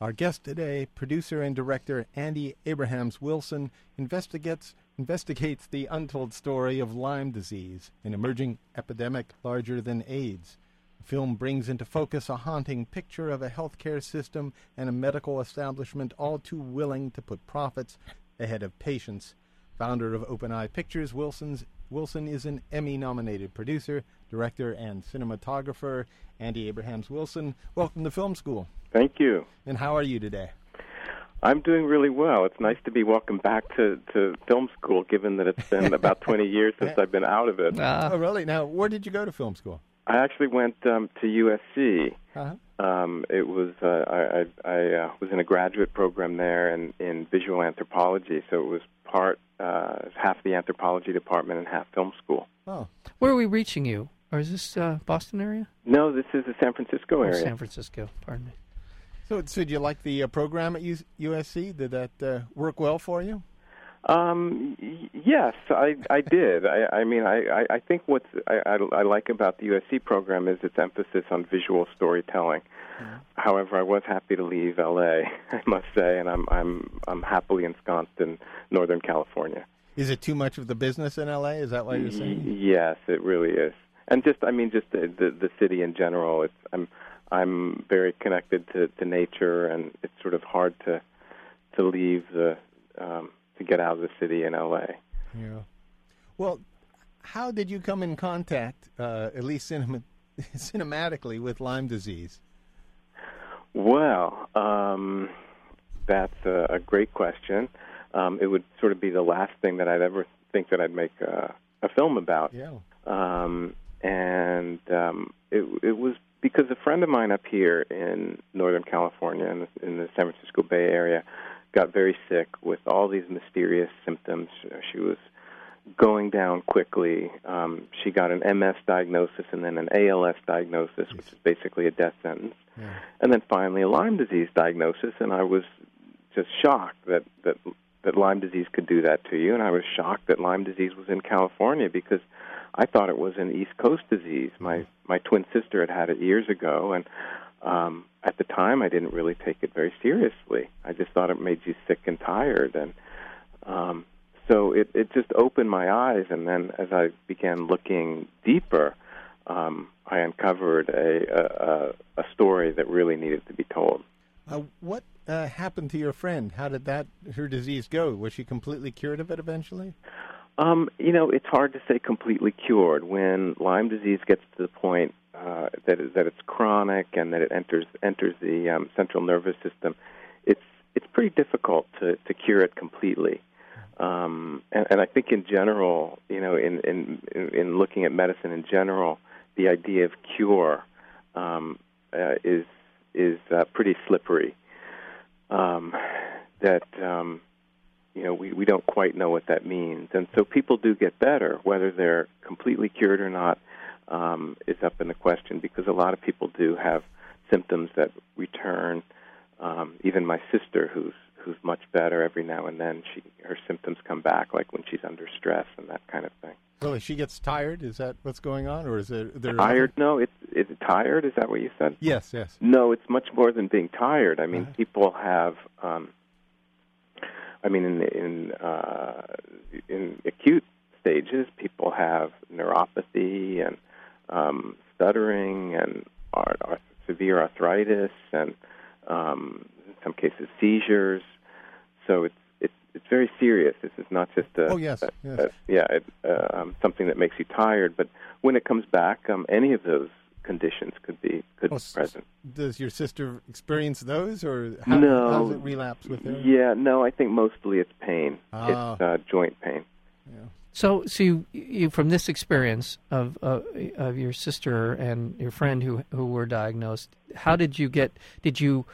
our guest today, producer and director Andy Abrahams Wilson, investigates investigates the untold story of Lyme disease, an emerging epidemic larger than AIDS. The film brings into focus a haunting picture of a healthcare system and a medical establishment all too willing to put profits ahead of patients. Founder of Open Eye Pictures, Wilson's Wilson is an Emmy nominated producer, director, and cinematographer. Andy Abrahams Wilson, welcome to Film School. Thank you. And how are you today? I'm doing really well. It's nice to be welcomed back to, to film school, given that it's been about 20 years since I've been out of it. Uh, oh, really? Now, where did you go to film school? I actually went um, to USC. Uh-huh. Um, it was uh, I, I, I uh, was in a graduate program there in, in visual anthropology, so it was part uh, half the anthropology department and half film school. Oh, where are we reaching you? Or is this uh, Boston area? No, this is the San Francisco Oh, area. San Francisco. Pardon me. So so did you like the uh, program at USC? Did that uh, work well for you? Um, y- yes, I I did. I I mean I I, I think what's I, I I like about the USC program is its emphasis on visual storytelling. However, I was happy to leave LA, I must say, and I'm I'm I'm happily ensconced in Northern California. Is it too much of the business in LA? Is that why you're saying? yes, it really is. And just I mean just the the, the city in general. It's I'm I'm very connected to, to nature, and it's sort of hard to to leave the um, to get out of the city in LA. Yeah. Well, how did you come in contact, uh, at least cinema- cinematically, with Lyme disease? Well, um, that's a, a great question. Um, it would sort of be the last thing that I'd ever think that I'd make a, a film about. Yeah. Um, and um, it, it was because a friend of mine up here in Northern California, in the, in the San Francisco Bay Area, got very sick with all these mysterious symptoms. She was going down quickly. Um, she got an MS diagnosis and then an ALS diagnosis, which is basically a death sentence Yeah. and then finally a Lyme disease diagnosis, and I was just shocked that that that Lyme disease could do that to you, and I was shocked that Lyme disease was in California because I thought it was an East Coast disease. My my twin sister had had it years ago, and um, at the time I didn't really take it very seriously. I just thought it made you sick and tired, and um, so it it just opened my eyes. And then as I began looking deeper, um, I uncovered a, a a story that really needed to be told. Uh, what uh, happened to your friend? How did that her disease go? Was she completely cured of it eventually? Um, you know, it's hard to say completely cured when Lyme disease gets to the point uh, that that it's chronic and that it enters enters the um, central nervous system. It's it's pretty difficult to to cure it completely. Um, and, and I think in general, you know, in, in in looking at medicine in general, the idea of cure um, uh, is is uh, pretty slippery. Um, that um, you know we, we don't quite know what that means, and so people do get better, whether they're completely cured or not um, is up in the question because a lot of people do have symptoms that return. Um, even my sister, who's who's much better every now and then, she her symptoms come back, like when she's under stress and that kind of thing. Really, she gets tired. Is that what's going on, or is it there? Tired? No, it's it's tired. Is that what you said? Yes, yes. No, it's much more than being tired. I mean, Uh-huh. people have. Um, I mean, in in uh, in acute stages, people have neuropathy and um, stuttering and ar- ar- severe arthritis and um, in some cases seizures. So it's it's it's very serious. This is not just a, Oh, yes, a- yes. a- yeah it, uh, um, something that makes you tired. But when it comes back, um, any of those conditions could be could Oh, be present. Does your sister experience those, or how, No. how does it relapse with her? Yeah, no, I think mostly it's pain. Ah. It's uh, joint pain. Yeah. So, so you, you from this experience of uh, of your sister and your friend who who were diagnosed, how did you get? Did you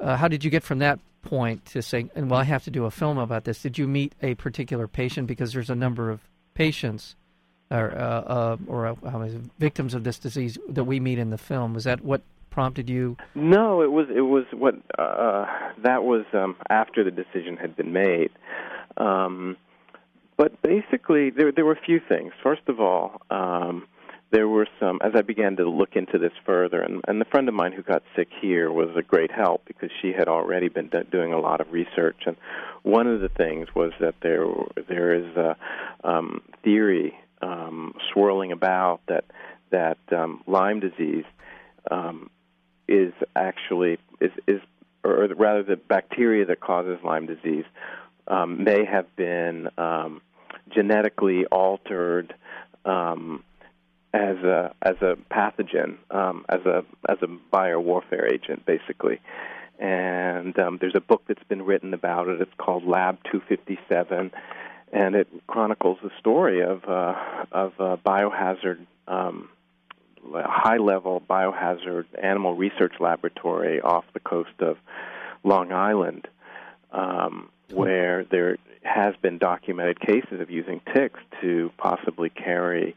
uh, how did you get from that point to saying, and well, I have to do a film about this? Did you meet a particular patient because there's a number of patients or uh, uh, or uh, victims of this disease that we meet in the film? Was that what prompted you? No, it was it was what uh, that was um, after the decision had been made. Um, but basically, there there were a few things. First of all, um, there were some as I began to look into this further, and, and the friend of mine who got sick here was a great help because she had already been do- doing a lot of research, and one of the things was that there there is a um, theory um, swirling about that that um, Lyme disease um, is actually is is or rather the bacteria that causes Lyme disease um, may have been um, genetically altered um, as a as a pathogen, um, as a as a biowarfare agent, basically. And um, there's a book that's been written about it. It's called Lab 257, and it chronicles the story of uh, of a biohazard, um, high level biohazard animal research laboratory off the coast of Long Island, um, where there has been documented cases of using ticks to possibly carry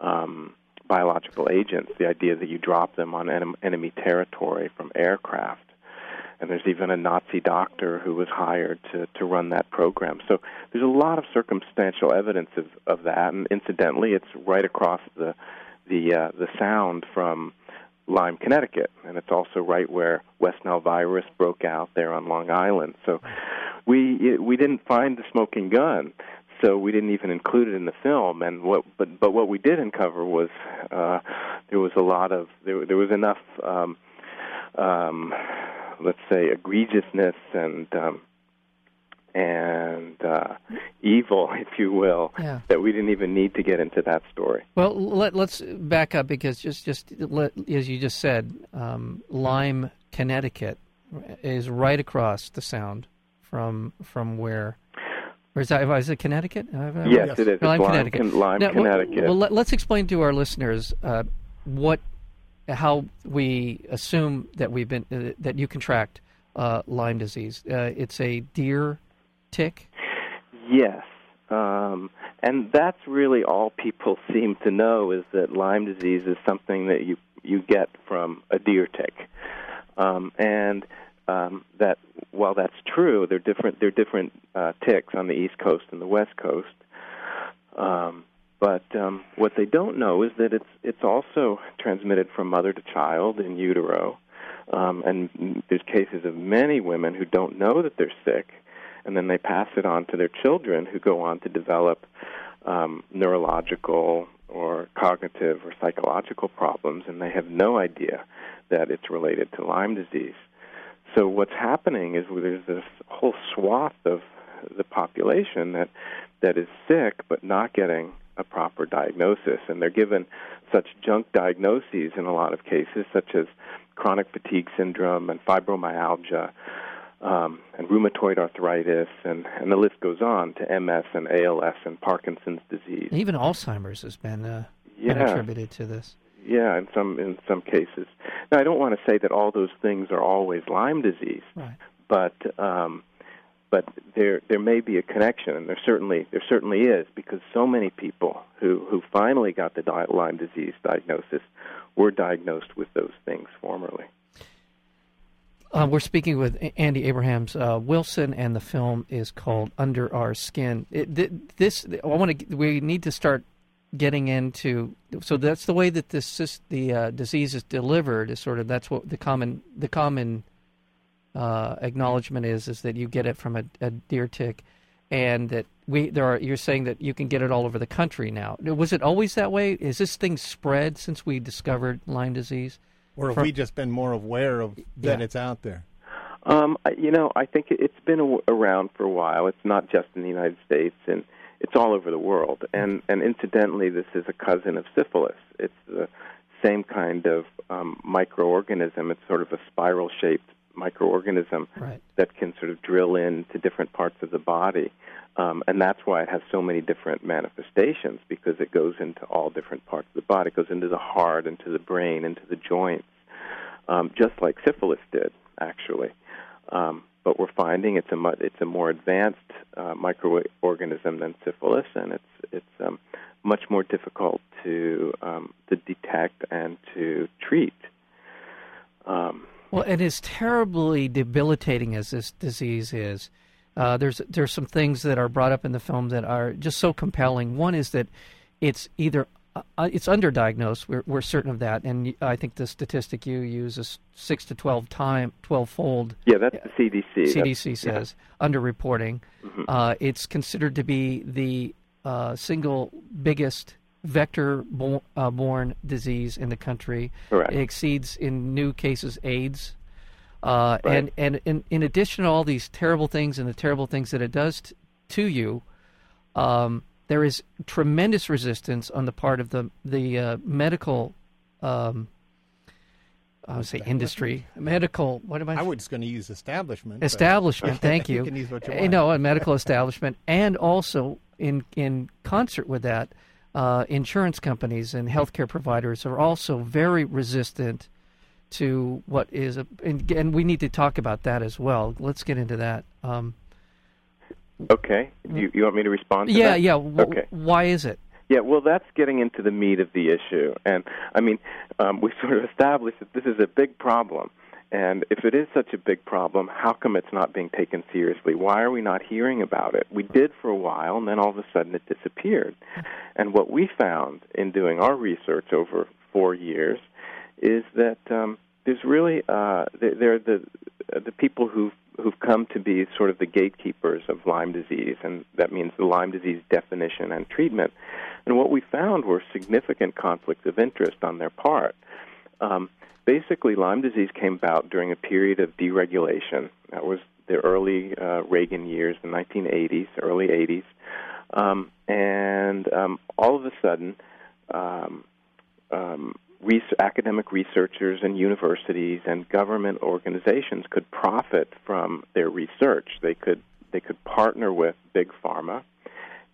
um, biological agents. The idea that you drop them on en- enemy territory from aircraft. And there's even a Nazi doctor who was hired to, to run that program. So there's a lot of circumstantial evidence of, of that. And incidentally, it's right across the the uh, the sound from Lyme, Connecticut, and it's also right where West Nile virus broke out there on Long Island. So we we didn't find the smoking gun, so we didn't even include it in the film. And what, but but what we did uncover was uh, there was a lot of there there was enough, um, um, let's say, egregiousness and um, and uh, evil, if you will, yeah. that we didn't even need to get into that story. Well, let, us back up because just just let, as you just said, um, Lyme, Connecticut, is right across the Sound from from where or is that is it Connecticut? Yes, yes. it is. Lyme, Lyme Connecticut. Lyme, now, Connecticut. Well, let, us explain to our listeners uh, what, how we assume that we've been uh, that you contract uh, Lyme disease. Uh, it's a deer tick. Yes, um, and that's really all people seem to know is that Lyme disease is something that you you get from a deer tick, um, and um, that while that's true, they're different. They're different uh, ticks on the East Coast and the West Coast. But um, what they don't know is that it's it's also transmitted from mother to child in utero, um, and there's cases of many women who don't know that they're sick, and then they pass it on to their children, who go on to develop um, neurological or cognitive or psychological problems, and they have no idea that it's related to Lyme disease. So what's happening is there's this whole swath of the population that that is sick but not getting a proper diagnosis, and they're given such junk diagnoses in a lot of cases, such as chronic fatigue syndrome and fibromyalgia. Um, and rheumatoid arthritis, and, and the list goes on to MS and ALS and Parkinson's disease. Even Alzheimer's has been, uh, yeah. been attributed to this. Yeah, in some in some cases. Now, I don't want to say that all those things are always Lyme disease, right. but um, but there there may be a connection, and there certainly there certainly is because so many people who who finally got the Lyme disease diagnosis were diagnosed with those things formerly. Uh, we're speaking with Andy Abrahams uh, Wilson, and the film is called Under Our Skin. It, this I want to. We need to start getting into so that's the way that this the uh, disease is delivered is sort of that's what the common the common uh, acknowledgement is is that you get it from a, a, deer tick and that we there are you're saying that you can get it all over the country now was it always that way is this thing spread since we discovered Lyme disease or have from, we just been more aware of that yeah. it's out there um, you know I think it's been around for a while it's not just in the United States and it's all over the world. And and incidentally, this is a cousin of syphilis. It's the same kind of um, microorganism. It's sort of a spiral-shaped microorganism right. that can sort of drill into different parts of the body. Um, and that's why it has so many different manifestations because it goes into all different parts of the body. It goes into the heart, into the brain, into the joints, um, just like syphilis did, actually. Um, but we're finding it's a mu- it's a more advanced uh, microorganism than syphilis, and it's it's um, much more difficult to um, to detect and to treat. Um, well, and as terribly debilitating as this disease is, uh, there's there's some things that are brought up in the film that are just so compelling. One is that it's either uh, uh, it's underdiagnosed. We're we're certain of that, and I think the statistic you use is six to twelve time, twelve fold. Yeah, that's the CDC. CDC that's, says yeah. underreporting. Mm-hmm. Uh, it's considered to be the uh, single biggest vector uh, borne disease in the country. Correct. It exceeds in new cases AIDS. Uh, right. And and in, in addition to all these terrible things and the terrible things that it does t- to you, um, there is tremendous resistance on the part of the the uh, medical. Um, I would say industry, medical. What am I? I was going to use establishment. Establishment. Thank you. you can use what you want. No, a medical establishment, and also in in concert with that, uh, insurance companies and healthcare providers are also very resistant to what is a. And, and we need to talk about that as well. Let's get into that. Um, Okay. You, you want me to respond to yeah, that? Yeah, yeah. Okay. Why is it? Yeah, well, that's getting into the meat of the issue. And, I mean, um, we sort of established that this is a big problem. And if it is such a big problem, how come it's not being taken seriously? Why are we not hearing about it? We did for a while, and then all of a sudden it disappeared. And what we found in doing our research over four years is that um, there's really uh, they're the the people who've who've come to be sort of the gatekeepers of Lyme disease, and that means the Lyme disease definition and treatment. And what we found were significant conflicts of interest on their part. Um, basically, Lyme disease came about during a period of deregulation. That was the early uh, Reagan years, the 1980s, early 80s. Um, and um, all of a sudden, um, um, res- academic researchers and universities and government organizations could profit from their research. They could they could partner with big pharma,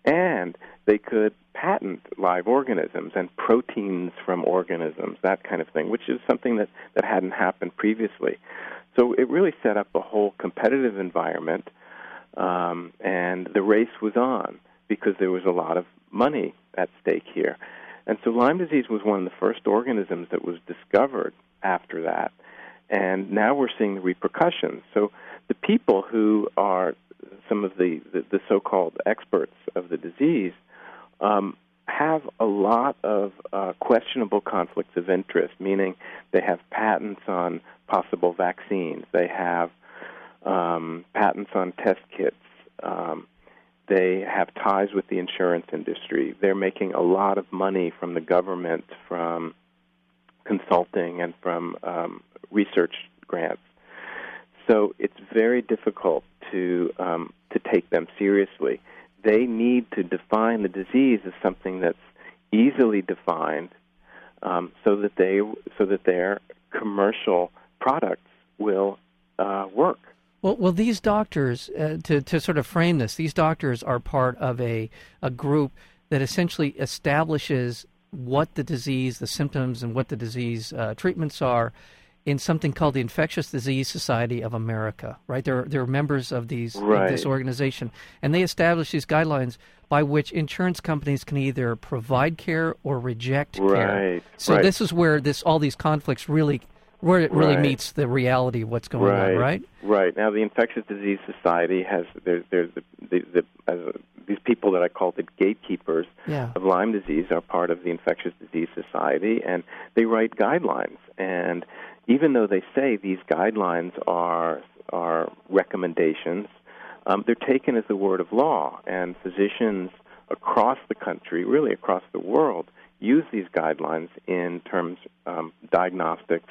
and they could patent live organisms and proteins from organisms, that kind of thing, which is something that, that hadn't happened previously. So it really set up a whole competitive environment, um, and the race was on because there was a lot of money at stake here. And so Lyme disease was one of the first organisms that was discovered after that. And now we're seeing the repercussions. So the people who are some of the, the, the so called experts of the disease um, have a lot of uh, questionable conflicts of interest, meaning they have patents on possible vaccines, they have um, patents on test kits. Um, they have ties with the insurance industry. They're making a lot of money from the government, from consulting, and from um, research grants. So it's very difficult to um, to take them seriously. They need to define the disease as something that's easily defined, um, so that they so that their commercial products will uh, work. Well, well, these doctors, uh, to to sort of frame this, these doctors are part of a a group that essentially establishes what the disease, the symptoms, and what the disease uh, treatments are in something called the Infectious Disease Society of America. Right? They're they're members of these right. this organization, and they establish these guidelines by which insurance companies can either provide care or reject right. care. So right. this is where this all these conflicts really where it really meets the reality of what's going on, right? Right. Now, the Infectious Disease Society has there's there's the, the, the these people that I call the gatekeepers yeah. of Lyme disease are part of the Infectious Disease Society, and they write guidelines. And even though they say these guidelines are are recommendations, um, they're taken as the word of law, and physicians across the country, really across the world, use these guidelines in terms um, diagnostics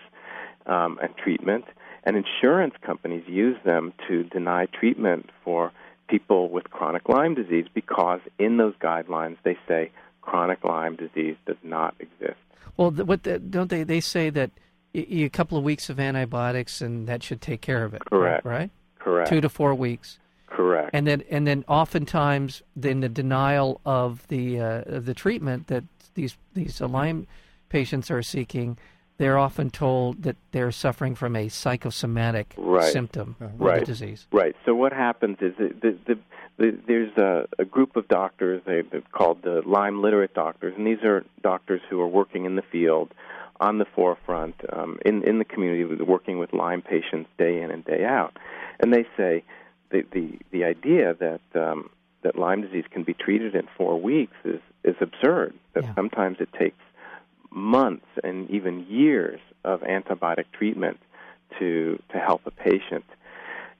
um, and treatment. And insurance companies use them to deny treatment for people with chronic Lyme disease because in those guidelines they say chronic Lyme disease does not exist. Well, what the, don't they? They say that a couple of weeks of antibiotics and that should take care of it. Correct. Right. Correct. Two to four weeks. Correct. And then and then oftentimes then the denial of the uh, of the treatment that these these Lyme patients are seeking they're often told that they're suffering from a psychosomatic Right. symptom of Right. the disease. Right. So what happens is the, the, the, there's a, a group of doctors they, they're called the Lyme literate doctors, and these are doctors who are working in the field, on the forefront, um, in in the community, working with Lyme patients day in and day out. And they say the the, the idea that um, that Lyme disease can be treated in four weeks is is absurd. That Yeah. sometimes it takes months and even years of antibiotic treatment to to help a patient.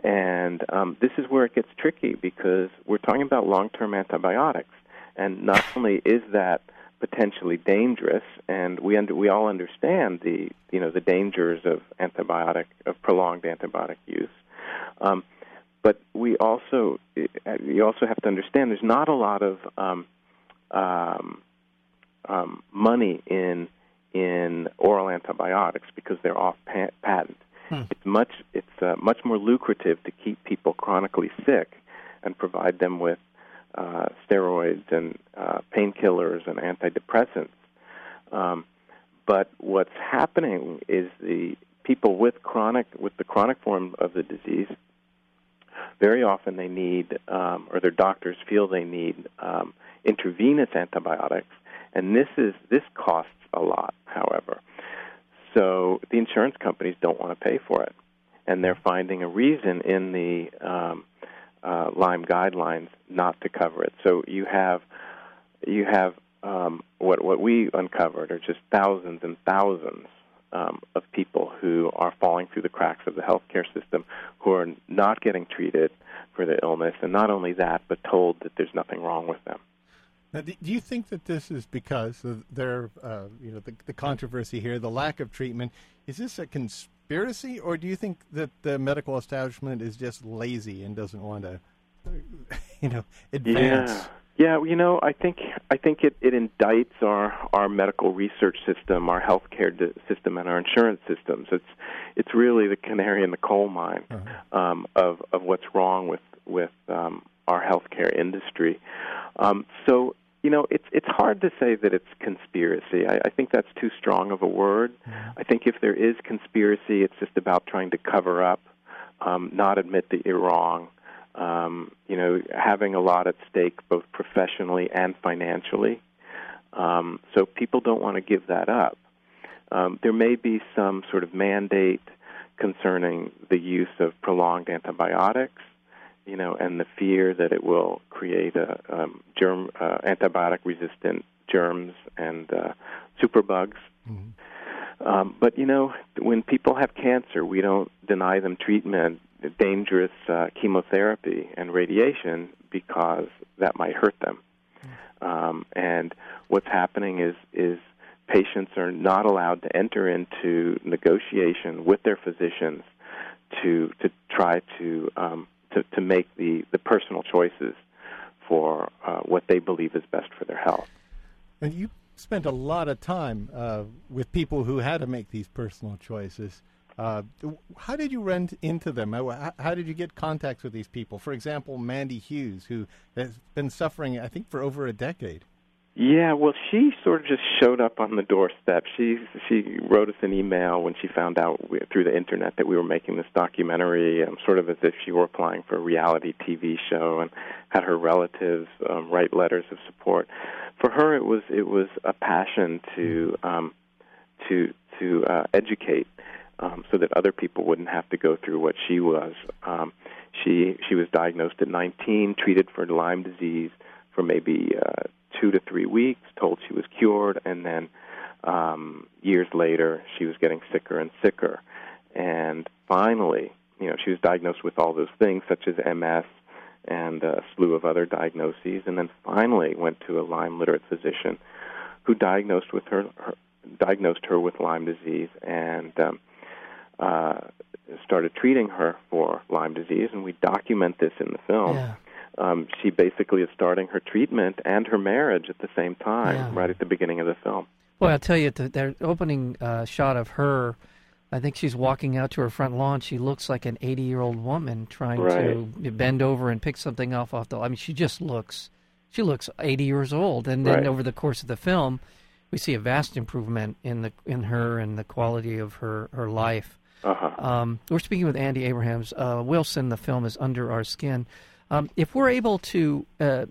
And um, this is where it gets tricky because we're talking about long-term antibiotics, and not only is that potentially dangerous, and we under, we all understand the you know the dangers of antibiotic of prolonged antibiotic use, um, but we also you also have to understand there's not a lot of um, um, um, money in in oral antibiotics because they're off pa- patent. Hmm. It's much it's uh, much more lucrative to keep people chronically sick and provide them with uh, steroids and uh, painkillers and antidepressants. Um, but what's happening is the people with chronic with the chronic form of the disease very often they need um, or their doctors feel they need um, intravenous antibiotics. And this is this costs a lot however. So the insurance companies don't want to pay for it. And they're finding a reason in the um, uh, Lyme guidelines not to cover it so you have you have um, what what we uncovered are just thousands and thousands um, of people who are falling through the cracks of the healthcare system, who are not getting treated for their illness, and not only that, but told that there's nothing wrong with them. Now, do you think that this is because of their, uh, you know, the, the controversy here, the lack of treatment? Is this a conspiracy, or do you think that the medical establishment is just lazy and doesn't want to, you know, advance? Yeah. Yeah, you know, I think I think it, it indicts our our medical research system, our healthcare system, and our insurance systems. It's it's really the canary in the coal mine Uh-huh. um, of of what's wrong with with um, our healthcare industry. Um, so you know, it's it's hard to say that it's conspiracy. I, I think that's too strong of a word. I think if there is conspiracy, it's just about trying to cover up, um, not admit that you're wrong. Um, you know, having a lot at stake both professionally and financially. Um, so people don't want to give that up. Um, there may be some sort of mandate concerning the use of prolonged antibiotics, you know, and the fear that it will create a um, germ uh, antibiotic resistant germs and uh, superbugs. Um, but you know, when people have cancer, we don't deny them treatment, dangerous uh, chemotherapy and radiation because that might hurt them. Um, and what's happening is is patients are not allowed to enter into negotiation with their physicians to to try to um, to, to make the, the personal choices for uh, what they believe is best for their health. And you spent a lot of time uh, with people who had to make these personal choices. Uh, how did you run into them? How, how did you get contacts with these people? For example, Mandy Hughes, who has been suffering, I think, for over a decade. Yeah, well, she sort of just showed up on the doorstep. She she wrote us an email when she found out we, through the internet that we were making this documentary, um, sort of as if she were applying for a reality TV show, and had her relatives um, write letters of support. For her, it was it was a passion to um, to to uh, educate, um, so that other people wouldn't have to go through what she was. Um, she she was diagnosed at 19, treated for Lyme disease for maybe uh, two to three weeks, told she was cured, and then um, years later she was getting sicker and sicker. And finally, you know, she was diagnosed with all those things such as MS and a slew of other diagnoses, and then finally went to a Lyme literate physician who diagnosed with her, her diagnosed her with Lyme disease and um, uh, started treating her for Lyme disease, and we document this in the film Yeah. Um, she basically is starting her treatment and her marriage at the same time, Yeah. right at the beginning of the film. Well, I'll tell you, the, their opening uh, shot of her, I think she's walking out to her front lawn. She looks like an 80 year old woman trying to bend over and pick something off off the. I mean, she just looks, she looks 80 years old. And then Right. over the course of the film, we see a vast improvement in the in her and the quality of her her life. Uh-huh. Um, we're speaking with Andy Abrahams. Uh, Wilson, the film is Under Our Skin. Um, if we're able to uh,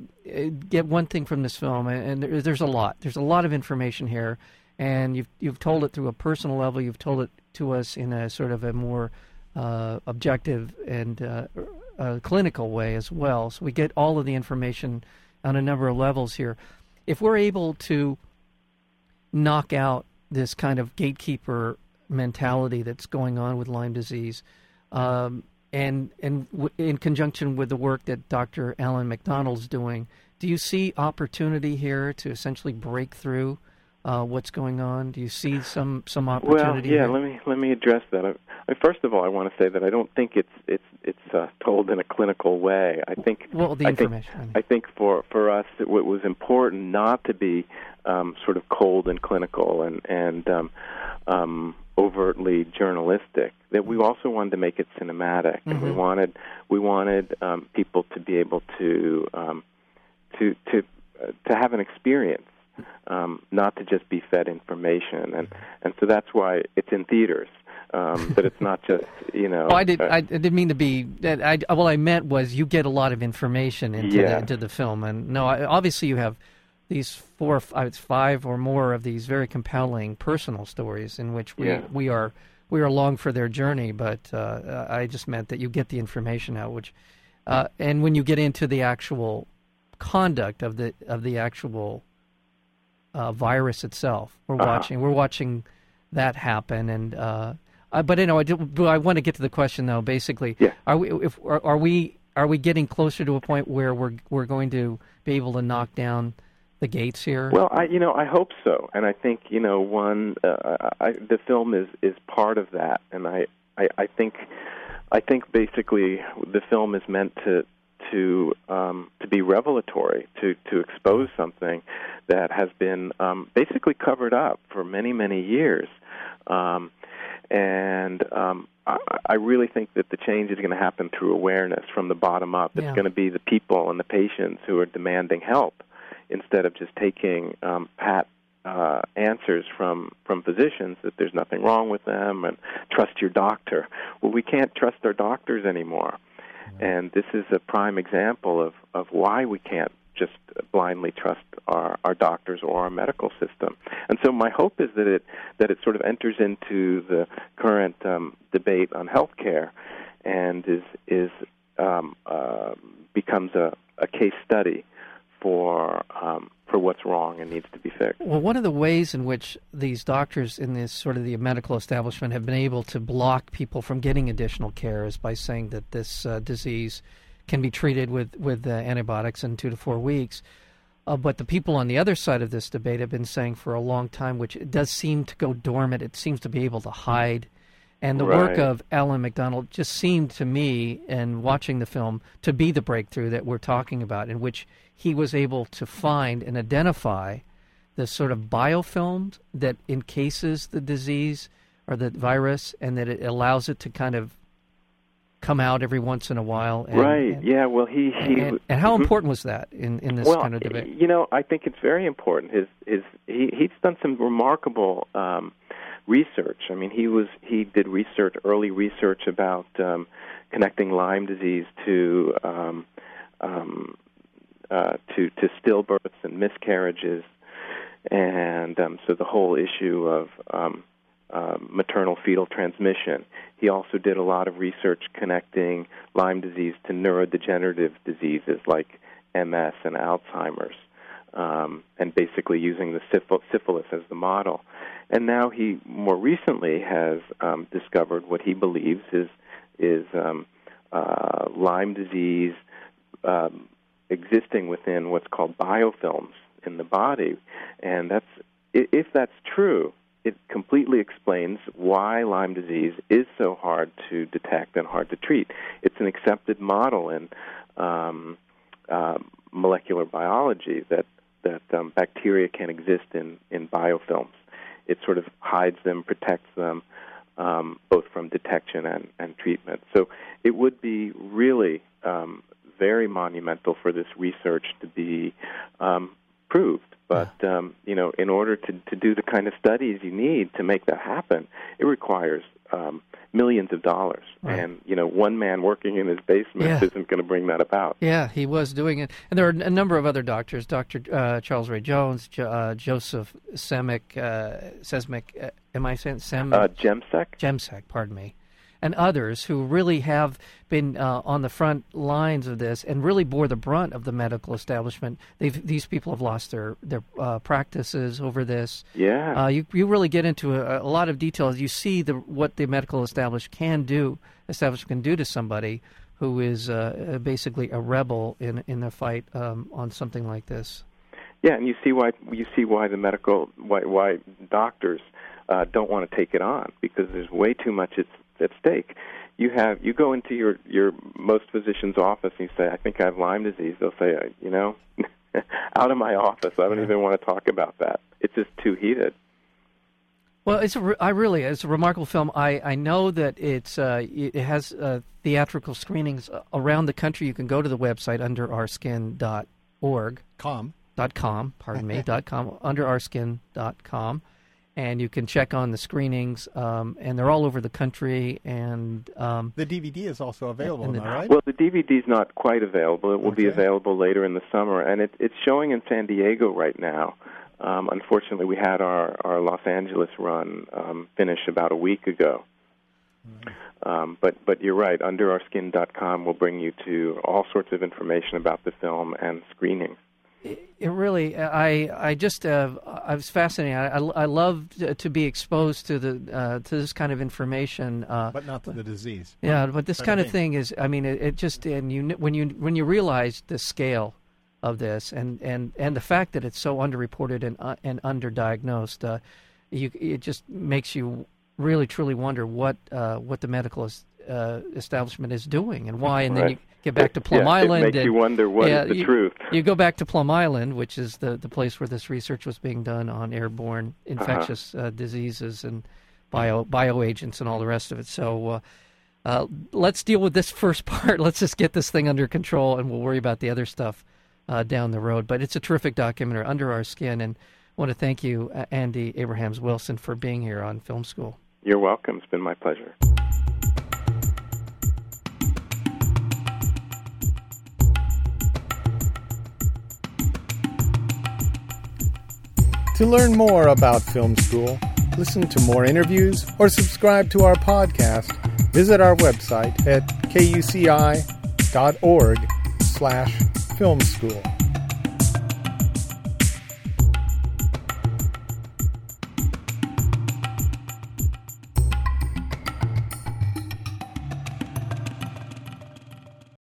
get one thing from this film, and there's a lot, there's a lot of information here, and you've you've told it through a personal level, you've told it to us in a sort of a more uh, objective and uh, clinical way as well. So we get all of the information on a number of levels here. If we're able to knock out this kind of gatekeeper mentality that's going on with Lyme disease, um, and and w- in conjunction with the work that Dr. Alan MacDonald's doing, do you see opportunity here to essentially break through uh, what's going on? Do you see some some opportunity? Well, yeah. here? Let me let me address that. I, I, first of all, I want to say that I don't think it's it's it's uh, told in a clinical way. I think well the I information. Think, I think for for us, it, was important not to be um, sort of cold and clinical and and um, um, overtly journalistic. That we also wanted to make it cinematic, mm-hmm. and we wanted we wanted um, people to be able to um, to to uh, to have an experience, um, not to just be fed information, and and so that's why it's in theaters. Um, but it's not just you know. Well, I did. Uh, I didn't mean to be. I, I, what I meant was you get a lot of information into Yeah. the, into the film, and no, I, obviously you have these four, five or more of these very compelling personal stories in which we Yeah. we are we are along for their journey. But uh, I just meant that you get the information out, which, uh, and when you get into the actual conduct of the of the actual uh, virus itself, we're Uh-huh. watching we're watching that happen, and uh, uh, but you know I do, I want to get to the question though. Basically, Yeah. are we if are, are we are we getting closer to a point where we're we're going to be able to knock down the gates here? Well, I you know I hope so, and I think you know one uh, I, the film is is part of that, and I, I I think I think basically the film is meant to to um, to be revelatory, to to expose something that has been um, basically covered up for many many years, um, and um, I, I really think that the change is going to happen through awareness from the bottom up. It's Yeah. going to be the people and the patients who are demanding help instead of just taking um, pat uh, answers from from physicians that there's nothing wrong with them and trust your doctor. Well, we can't trust our doctors anymore, and this is a prime example of of why we can't just blindly trust our our doctors or our medical system. And so my hope is that it that it sort of enters into the current um, debate on healthcare and is is um, uh, becomes a, a case study for um, for what's wrong and needs to be fixed. Well, one of the ways in which these doctors in this sort of the medical establishment have been able to block people from getting additional care is by saying that this uh, disease can be treated with with uh, antibiotics in two to four weeks. Uh, but the people on the other side of this debate have been saying for a long time, which it does seem to go dormant. It seems to be able to hide. And the work of Alan MacDonald just seemed to me, in watching the film, to be the breakthrough that we're talking about, in which he was able to find and identify the sort of biofilm that encases the disease or the virus, and that it allows it to kind of come out every once in a while. And, right? And, yeah. Well, he he. and, and how Mhm. important was that in, in this well, kind of debate? you know, I think it's very important. His his he he's done some remarkable um, research. I mean, he was he did research, early research about um, connecting Lyme disease to um, um, uh, to to stillbirths and miscarriages, and um, so the whole issue of um, uh, maternal fetal transmission. He also did a lot of research connecting Lyme disease to neurodegenerative diseases like MS and Alzheimer's, um, and basically using the syphilis as the model. And now he more recently has um, discovered what he believes is is um, uh, Lyme disease um, existing within what's called biofilms in the body, and that's if that's true, it completely explains why Lyme disease is so hard to detect and hard to treat. It's an accepted model in um, uh, molecular biology that that um, bacteria can exist in in biofilms. It sort of hides them, protects them, um, both from detection and, and treatment. So it would be really um, very monumental for this research to be um, proved But um, you know, in order to to do the kind of studies you need to make that happen, it requires um, millions of dollars. Right. And you know, one man working in his basement Yeah. isn't going to bring that about. Yeah, he was doing it, and there are a number of other doctors: Doctor uh, Charles Ray Jones, jo- uh, Joseph Semick, uh, Sesmick. Uh, am I saying Sem? Uh, Jemsek. Jemsek, pardon me, and others who really have been uh, on the front lines of this and really bore the brunt of the medical establishment. They've, these people have lost their their uh, practices over this. Yeah. Uh, you you really get into a, a lot of details. You see the what the medical establishment can do, establishment can do to somebody who is uh, basically a rebel in in the fight um, on something like this. Yeah, and you see why you see why the medical why why doctors uh, don't want to take it on because there's way too much at, at stake. You have you go into your your most physician's office and you say, "I think I have Lyme disease." They'll say, uh, "You know, out of my office. I don't even want to talk about that. It's just too heated." Well, it's a re- I really it's a remarkable film. I, I know that it's uh, it has uh, theatrical screenings uh, around the country. You can go to the website under underourskin.org Com. dot com. Pardon me dot com underourskin.com, and you can check on the screenings. Um, and they're all over the country. And um, The DVD is also available, And am the- I right? Well, the DVD's not quite available. It will be available later in the summer, and it, it's showing in San Diego right now. Um, unfortunately, we had our, our Los Angeles run um, finish about a week ago. Um, but but you're right. UnderOurSkin.com will bring you to all sorts of information about the film and screenings. It really I I just uh, I was fascinated. I, I, I love to, to be exposed to the uh, to this kind of information. Uh, but not to the disease. Yeah, but this Kind kind of of thing is, I mean, it, it just and you when you when you realize the scale of this and and and the fact that it's so underreported and uh, and underdiagnosed, uh, you it just makes you really truly wonder what uh, what the medical es- uh, establishment is doing and why, and then you get back to Plum yeah, Island It makes and you wonder what yeah, the you- truth. you go back to Plum Island, which is the, the place where this research was being done on airborne infectious uh diseases and bio bioagents and all the rest of it. So uh, uh, let's deal with this first part. Let's just get this thing under control, and we'll worry about the other stuff uh, down the road. But it's a terrific documentary, Under Our Skin, and I want to thank you, uh, Andy Abrahams Wilson, for being here on Film School. You're welcome. It's been my pleasure. To learn more about film school, listen to more interviews, or subscribe to our podcast, visit our website at kuci.org slash film school.